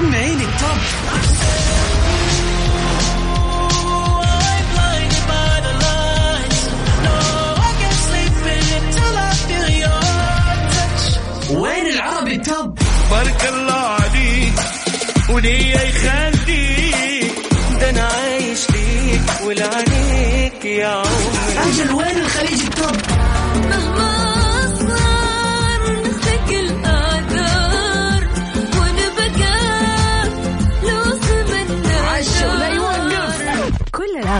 سمعيني التوب. وين العربي التوب؟ بارك الله عليك وليا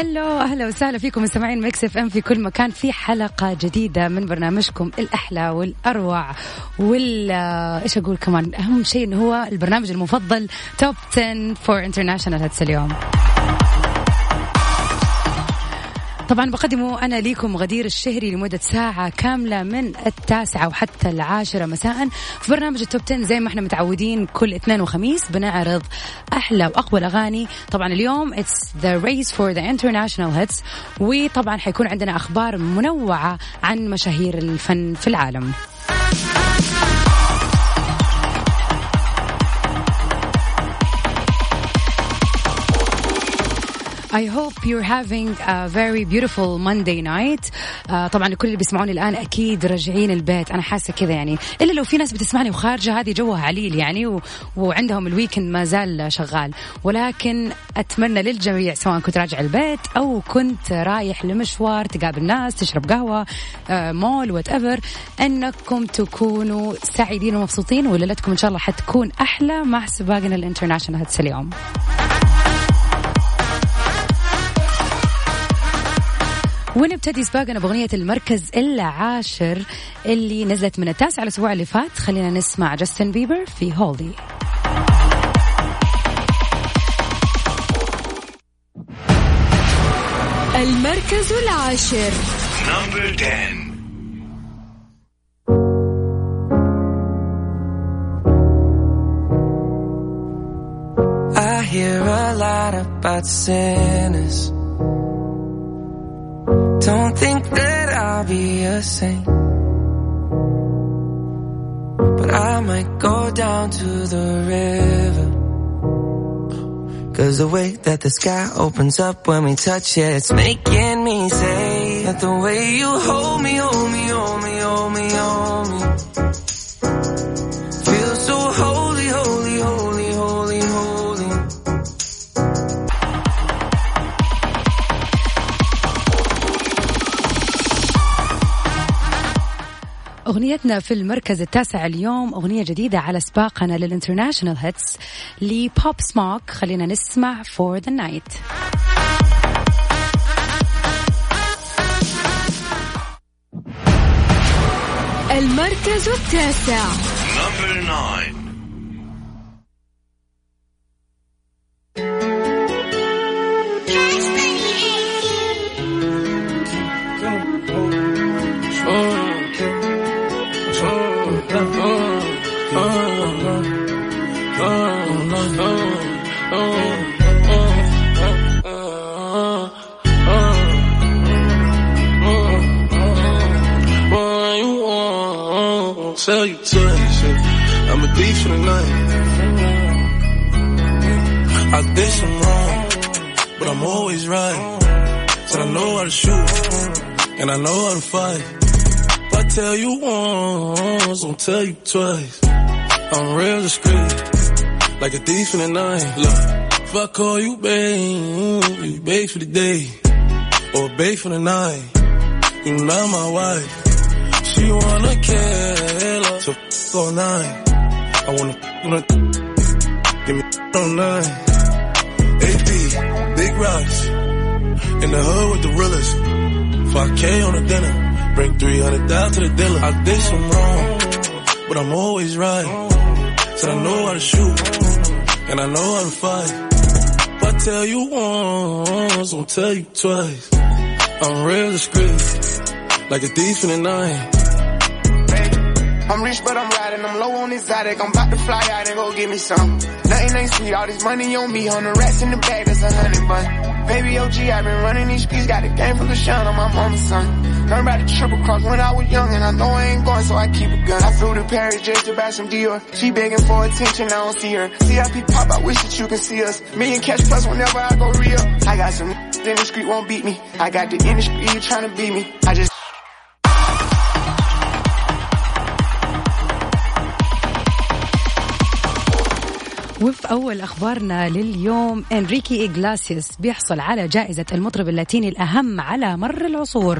هلو أهلا وسهلا فيكم مستمعين Mix FM في كل مكان. في حلقة جديدة من برنامجكم الأحلى والأروع وال آه، إيش أقول كمان؟ أهم شيء إنه هو البرنامج المفضل Top 10 for international hits اليوم. طبعا بقدمه أنا ليكم غدير الشهري لمدة ساعة كاملة من التاسعة وحتى العاشرة مساء في برنامج ال Top 10 زي ما إحنا متعودين كل اثنين وخميس بنعرض أحلى وأقوى الأغاني. طبعا اليوم it's the race for the international hits وطبعا حيكون عندنا أخبار منوعة عن مشاهير الفن في العالم. I hope you're having a very beautiful Monday night. آه طبعا لكل اللي بيسمعوني الآن أكيد راجعين البيت أنا حاسة كذا يعني إلا لو في ناس بتسمعني وخارجة هذه جوها عليل يعني و... وعندهم ال weekend ما زال شغال ولكن أتمنى للجميع سواء كنت راجع البيت أو كنت رايح لمشوار تقابل ناس تشرب قهوة آه مول whatever أنكم تكونوا سعيدين ومبسوطين وليلتكم إن شاء الله حتكون أحلى مع سباقنا ال international hits اليوم. ونبتدي سباقنا بأغنية المركز العاشر اللي نزلت من التاسع الأسبوع اللي فات. خلينا نسمع جاستن بيبر في Holy. المركز العاشر. number 10 I hear a lot about sinners. Don't think that I'll be a saint. But I might go down to the river. Cause the way that the sky opens up when we touch it, it's making me say that the way you hold me, hold me, أغنيتنا في المركز التاسع اليوم أغنية جديدة على سباقنا لل international hits ل Pop Smoke خلينا نسمع For The Night المركز التاسع. And I know how to fight. If I tell you once, I'll tell you twice. I'm real discreet, like a thief in the night. Look, if I call you babe, you babe for the day, or babe for the night. You not my wife. She wanna kill her, so f- all night. I wanna wanna give me all night. AP, big rocks, in the hood with the realest. 5K on the dinner, bring 300 down to the dealer. I did some wrong, but I'm always right. Said I know how to shoot, and I know how to fight. If I tell you once, I'll tell you twice. I'm real discreet, like a thief in the night. I'm rich, but I'm riding. I'm low on exotic. I'm about to fly out and go get me some. Nothing ain't sweet. All this money on me. On the rats in the bag, that's a hundred bun. Baby OG, I've been running these streets. Got a game from the shine on my mama's son. Learned about the triple cross when I was young, and I know I ain't going, so I keep a gun. I flew to Paris just to buy some Dior. She begging for attention, I don't see her. CIP pop, I wish that you could see us. Million cash plus whenever I go real. I got some in the street won't beat me. I got the industry, you trying to beat me. I just وفي أول أخبارنا لليوم إنريكي إغلاسيوس بيحصل على جائزة المطرب اللاتيني الأهم على مر العصور.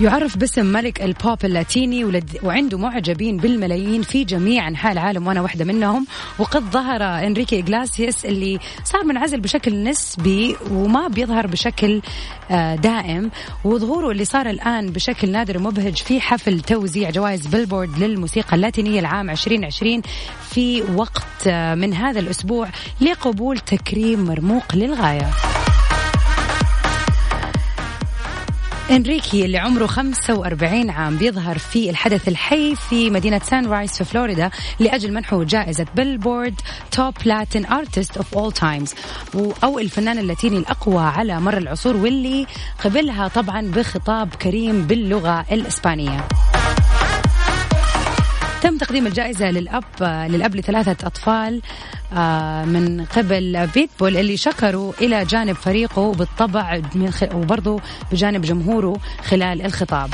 يعرف باسم ملك البوب اللاتيني ولد وعنده معجبين بالملايين في جميع أنحاء العالم وأنا واحدة منهم. وقد ظهر إنريكي إغلاسيوس اللي صار منعزل بشكل نسبي وما بيظهر بشكل آه، دائم. وظهوره اللي صار الآن بشكل نادر ومبهج في حفل توزيع جوائز بيلبورد للموسيقى اللاتينية العام 2020 في وقت آه، من هذا الأسبوع لقبول تكريم مرموق للغاية. إنريكي اللي عمره 45 عام بيظهر في الحدث الحي في مدينة سان رايز في فلوريدا لأجل منحه جائزة بيلبورد Top Latin Artist of All Times أو الفنان اللاتيني الأقوى على مر العصور واللي قبلها طبعا بخطاب كريم باللغة الإسبانية. تم تقديم الجائزة للأب للأب لثلاثة أطفال آه، من قبل بيتبول اللي شكروا إلى جانب فريقه بالطبع. وبرضه بجانب جمهوره خلال الخطاب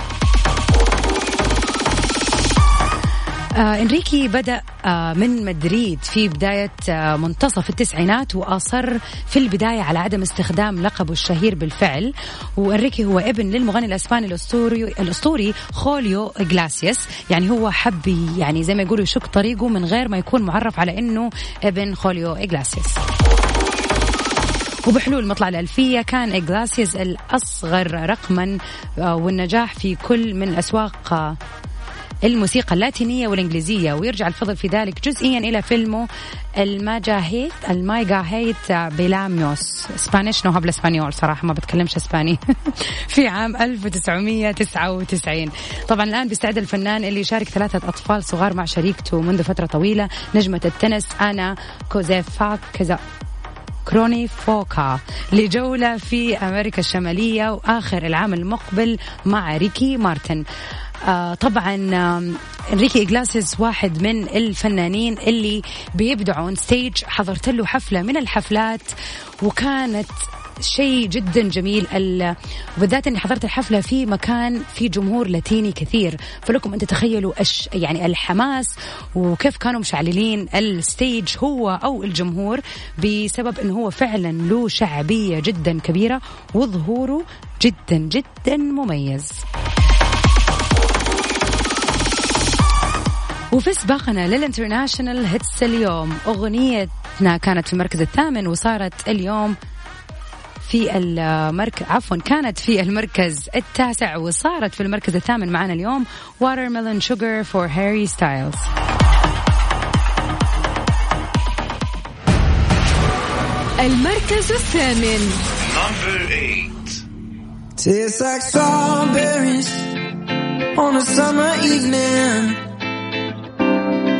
آه إنريكي بدأ آه من مدريد في بداية آه منتصف التسعينات وأصر في البداية على عدم استخدام لقبه الشهير بالفعل. وإنريكي هو ابن للمغني الأسباني الأسطوري الأسطوري خوليو إغلاسياس. يعني هو حب يعني زي ما يقولوا يشق طريقه من غير ما يكون معرف على إنه ابن خوليو إغلاسياس. وبحلول مطلع الألفية كان إغلاسياس الأصغر رقما آه، والنجاح في كل من أسواق آه، الموسيقى اللاتينية والإنجليزية ويرجع الفضل في ذلك جزئيا إلى فيلمه الماجاهيت المايجاهيت بيلاميوس. سبانيش نو هابل اسبانيول صراحة ما بتكلمش إسباني. في عام 1999 طبعا الآن بيستعد الفنان اللي يشارك ثلاثة أطفال صغار مع شريكته منذ فترة طويلة نجمة التنس آنا كوزيفاك كذا كورنيكوفا لجولة في أمريكا الشمالية وآخر العام المقبل مع ريكي مارتن. آه طبعا إنريكي إغلاسيس واحد من الفنانين اللي بيبدعوا on stage. حضرت له حفلة من الحفلات وكانت شيء جدا جميل. وبالذات إني حضرت الحفلة في مكان في جمهور لاتيني كثير. فلكم أن تتخيلوا أش يعني الحماس وكيف كانوا مشعللين ال stage هو أو الجمهور بسبب انه هو فعلا له شعبية جدا كبيرة وظهوره جدا جدا مميز. وفي سباقنا لل international hits اليوم أغنيتنا كانت في المركز الثامن وصارت اليوم في المركز عفوا كانت في المركز التاسع وصارت في المركز الثامن معنا اليوم Watermelon Sugar for Harry Styles المركز الثامن Number 8. Tastes like strawberries on a summer evening.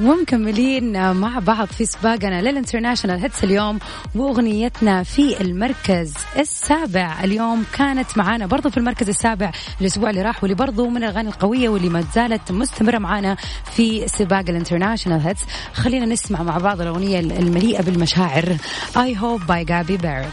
ومكملين مع بعض في سباقنا لل international hits اليوم وأغنيتنا في المركز السابع. اليوم كانت معانا برضو في المركز السابع الأسبوع اللي راح واللي برضو من الأغاني القوية واللي ما زالت مستمرة معانا في سباق ال international hits. خلينا نسمع مع بعض الأغنية المليئة بالمشاعر. I Hope by Gabby Barrett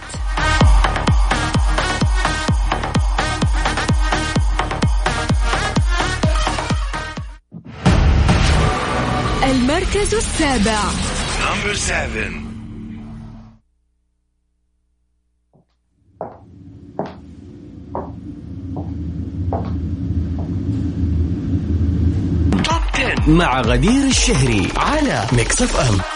المركز السابع. Number seven. مع غدير الشهري على ميكس أف أم.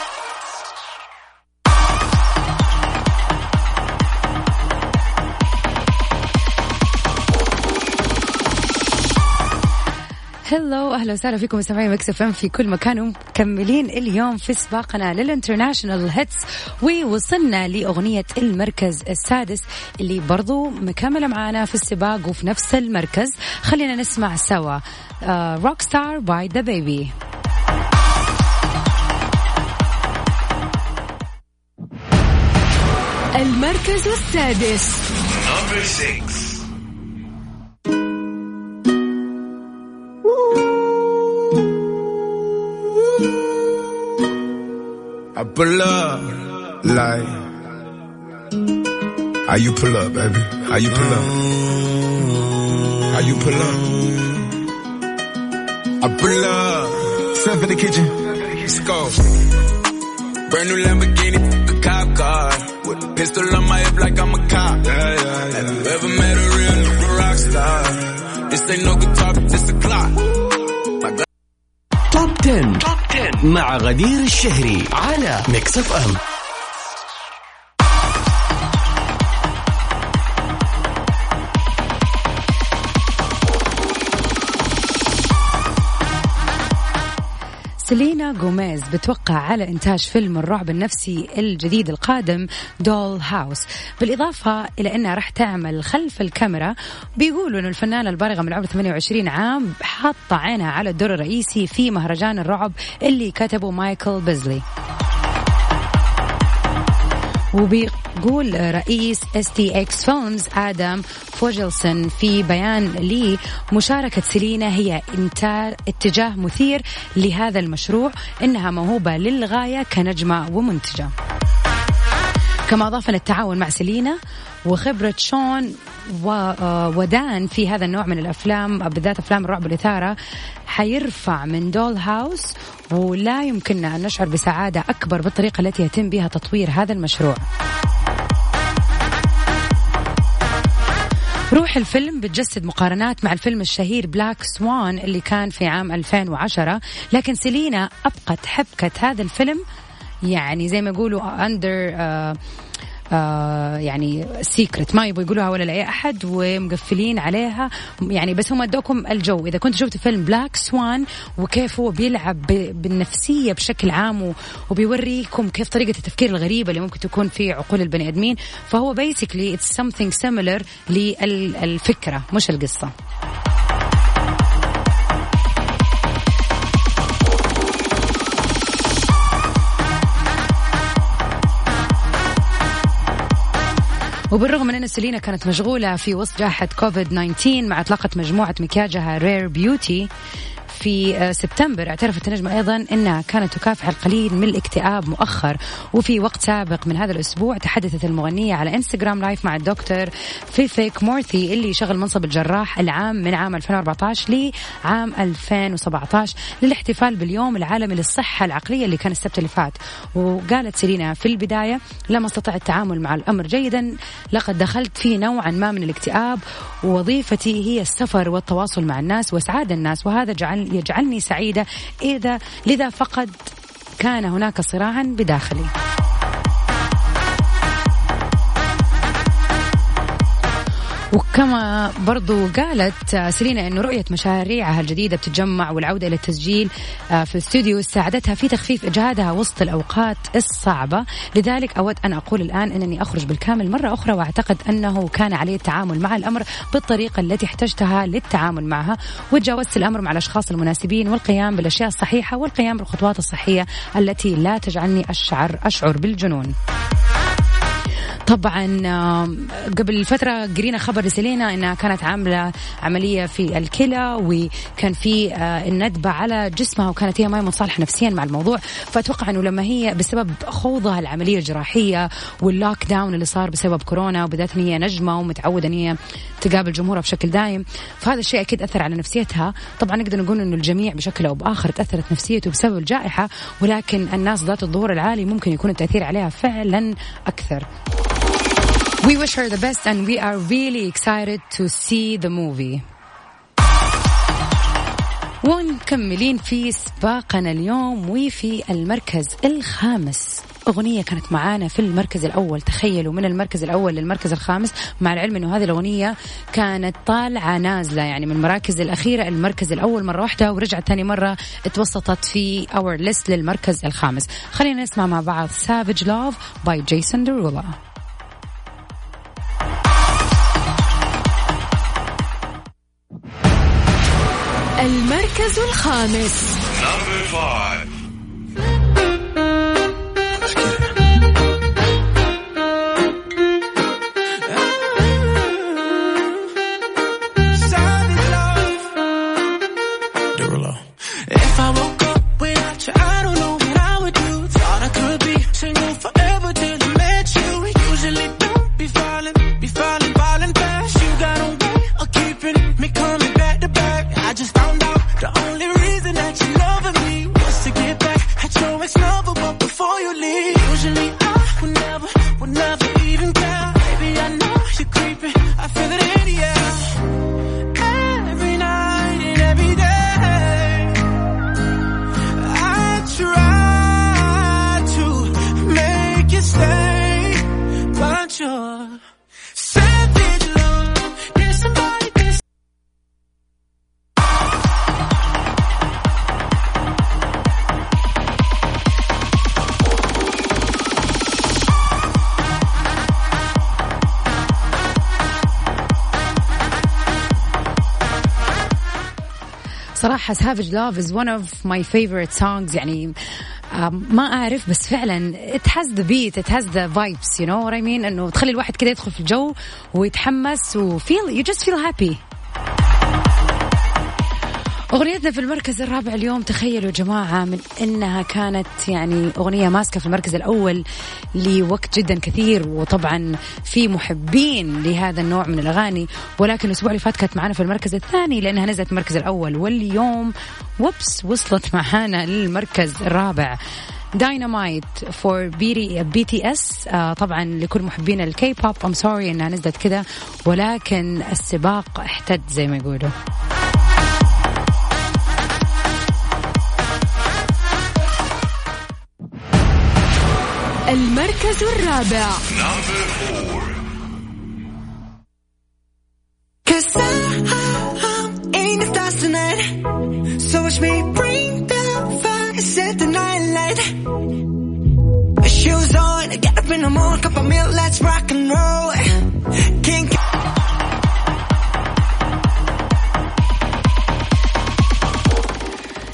Hello أهلا وسهلا فيكم مستمعين Mix FM في كل مكان. ومكملين اليوم في سباقنا لل international hits ووصلنا لأغنية المركز السادس اللي برضو مكملة معانا في السباق وفي نفس المركز. خلينا نسمع سوا. Rockstar by DaBaby المركز السادس. Number 6. I pull up like how you pull up, baby? How you pull up? How you pull up? I pull up. Step in the kitchen. Let's go. Brand new Lamborghini, a cop car. With a pistol on my hip like I'm a cop. Yeah, yeah, yeah. Have you ever met a real nigga rock star? This ain't no guitar, this a clock. Top 10. Top مع غدير الشهري على Mix FM. سيلينا جوميز بتوقع على إنتاج فيلم الرعب النفسي الجديد القادم Dollhouse بالإضافة إلى أنها راح تعمل خلف الكاميرا بيقولوا أن الفنانة البالغة من عمر 28 عام حاطة عينها على الدور الرئيسي في مهرجان الرعب اللي كتبه مايكل بيزلي. وبيقول رئيس STX Films آدم فوجلسون في بيان لي مشاركة سيلينا هي انتار اتجاه مثير لهذا المشروع إنها موهوبة للغاية كنجمة ومنتجة. كما أضاف التعاون مع سيلينا وخبرة شون آه، ودان في هذا النوع من الأفلام بالذات أفلام الرعب والإثارة حيرفع من دول هاوس ولا يمكننا أن نشعر بسعادة أكبر بالطريقة التي يتم بها تطوير هذا المشروع. روح الفيلم بتجسد مقارنات مع الفيلم الشهير بلاك سوان اللي كان في عام 2010 لكن سيلينا أبقت حبكة هذا الفيلم يعني زي ما يقولوا under آه يعني secret ما يبغوا يقولوها ولا لأي أحد ومقفلين عليها. يعني بس هم أدوكم الجو. إذا كنت شفت فيلم Black Swan وكيف هو بيلعب بالنفسية بشكل عام وبيوريكم كيف طريقة التفكير الغريبة اللي ممكن تكون في عقول البني آدمين. فهو basically it's something similar للفكرة مش القصة. وبالرغم من أن سيلينا كانت مشغولة في وسط جائحة كوفيد 19 مع إطلاقة مجموعة مكياجها Rare Beauty في آه، سبتمبر. اعترفت النجمة أيضا أنها كانت تكافح القليل من الاكتئاب مؤخر وفي وقت سابق من هذا الأسبوع تحدثت المغنية على انستغرام live مع الدكتور فيفيك مورثي اللي شغل منصب الجراح العام من عام 2014 لعام 2017 للاحتفال باليوم العالمي للصحة العقلية اللي كان السبت اللي فات. وقالت سيلينا في البداية لما استطعت التعامل مع الأمر جيدا لقد دخلت في نوعا ما من الاكتئاب ووظيفتي هي السفر والتواصل مع الناس واسعاد الناس وهذا جعل يجعلني سعيدة اذا لذا فقد كان هناك صراعا بداخلي. وكما برضو قالت سيلينا أنه رؤية مشاريعها الجديدة بتتجمع والعودة إلى التسجيل آه، في الاستوديو ساعدتها في تخفيف إجهادها وسط الأوقات الصعبة. لذلك أود أن أقول الآن أنني أخرج بالكامل مرة أخرى وأعتقد أنه كان علي التعامل مع الأمر بالطريقة التي احتجتها للتعامل معها. وتجاوزت الأمر مع الأشخاص المناسبين والقيام بالأشياء الصحيحة والقيام بالخطوات الصحية التي لا تجعلني أشعر أشعر بالجنون. طبعا قبل فترة قرينا خبر لسيلينا إنها كانت عاملة عملية في الكلى وكان في آه، الندبة على جسمها وكانت هي ما هي متصالحة نفسيا مع الموضوع. فأتوقع إنه لما هي بسبب خوضها العملية الجراحية واللوك داون اللي صار بسبب كورونا وبدأت إن هي نجمة ومتعودة إن هي تقابل جمهورها بشكل دايم فهذا الشيء أكيد أثر على نفسيتها. طبعا نقدر نقول إنه الجميع بشكل أو بآخر تأثرت نفسيته بسبب الجائحة ولكن الناس ذات الظهور العالي ممكن يكون التأثير عليها فعلا أكثر. We wish her the best and we are really excited to see the movie. ومكملين في سباقنا اليوم وفي المركز الخامس. أغنية كانت معانا في المركز الأول تخيلوا من المركز الأول للمركز الخامس. مع العلم أنه هذه الأغنية كانت طالعة نازلة يعني من المراكز الأخيرة المركز الأول مرة واحدة ورجعت ثاني مرة اتوسطت في اور ليست للمركز الخامس. خلينا نسمع مع بعض سافج لوف باي جيسون درولا المركز الخامس. صراحة Savage Love is one of my favorite songs يعني ما أعرف بس فعلا it has the beat it has the vibes you know what I mean إنه تخلي الواحد كذا يدخل في الجو ويتحمس و feel you just feel happy أغنيتنا في المركز الرابع اليوم تخيلوا يا جماعة من إنها كانت يعني أغنية ماسكة في المركز الأول لوقت جدا كثير وطبعا في محبين لهذا النوع من الأغاني ولكن الأسبوع اللي فات كانت معنا في المركز الثاني لأنها نزلت المركز الأول واليوم وبس وصلت معانا للمركز الرابع. Dynamite for BTS طبعا لكل محبين ال K-pop I'm sorry إنها نزلت كذا ولكن السباق احتد زي ما يقولوا. المركز الرابع Number four. Cause I, I'm in the stars tonight. So watch me bring the fire, set the night light. Shoes on, get up in the morning, cup of milk, let's rock and roll. King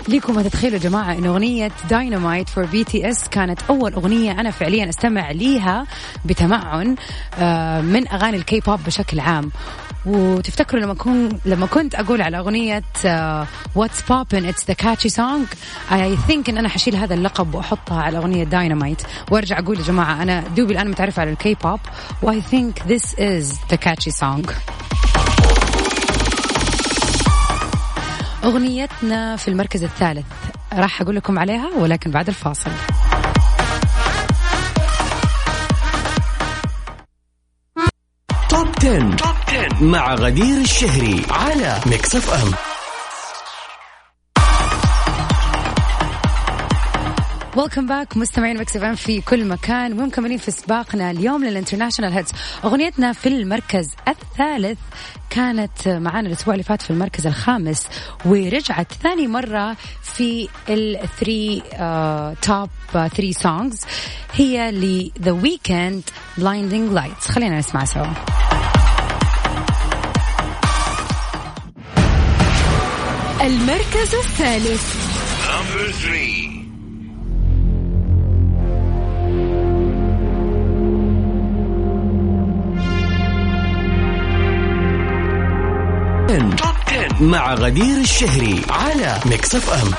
ليكم ما تتخيلوا يا جماعة إن أغنية داينامايت فور بي تي اس كانت أول أغنية أنا فعليا أستمع ليها بتمعن آه، من أغاني الكي بوب بشكل عام. وتفتكروا لما كون لما كنت أقول على أغنية What's Poppin it's the catchy song I think إن أنا حشيل هذا اللقب وأحطها على أغنية داينامايت وأرجع أقول يا جماعة أنا دوبي الآن متعرفه على ال K-pop و I think this is the catchy song أغنيتنا في المركز الثالث. راح أقول لكم عليها ولكن بعد الفاصل. Top 10. Top 10 مع غدير الشهري على Mix FM. welcome back مستمعين Mix FM في كل مكان. ومكملين في سباقنا اليوم لل international hits أغنيتنا في المركز الثالث كانت معانا الأسبوع اللي فات في المركز الخامس ورجعت ثاني مرة في ال three top 3 songs هي ل The Weeknd Blinding Lights خلينا نسمع سوا. المركز الثالث. Number three. 10 مع غدير الشهري على Mix FM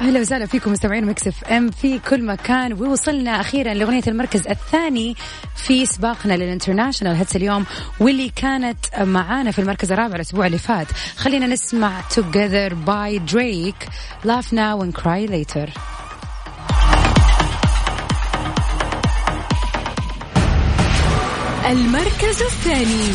أهلا وسهلا فيكم مستمعين Mix FM في كل مكان. ووصلنا أخيرا لأغنية المركز الثاني في سباقنا لل international hits اليوم واللي كانت معانا في المركز الرابع الأسبوع اللي فات. خلينا نسمع together by Drake Laugh Now and Cry Later المركز الثاني.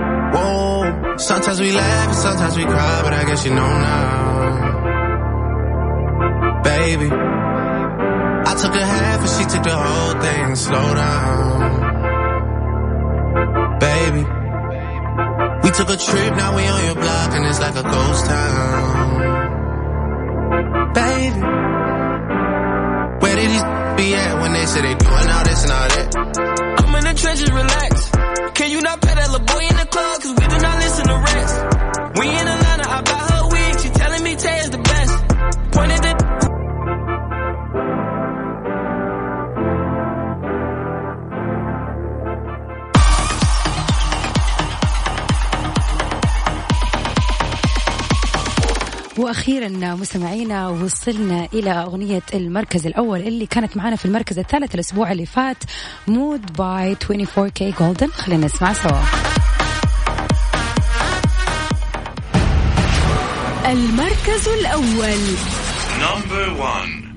Sometimes we laugh and sometimes we cry, but I guess you know now. Baby, I took a half and she took the whole thing. Slow down. Baby, we took a trip, now we on your block and it's like a ghost town. Baby, where did these be at when they say they doing all this and all that? I'm in the trenches, relax. Can you not pet that little boy in the club? Cause وأخيرا مستمعينا وصلنا إلى أغنية المركز الأول اللي كانت معنا في المركز الثالث الأسبوع اللي فات مود باي 24K جولدن خلينا نسمع سوا. المركز الأول. نمبر 1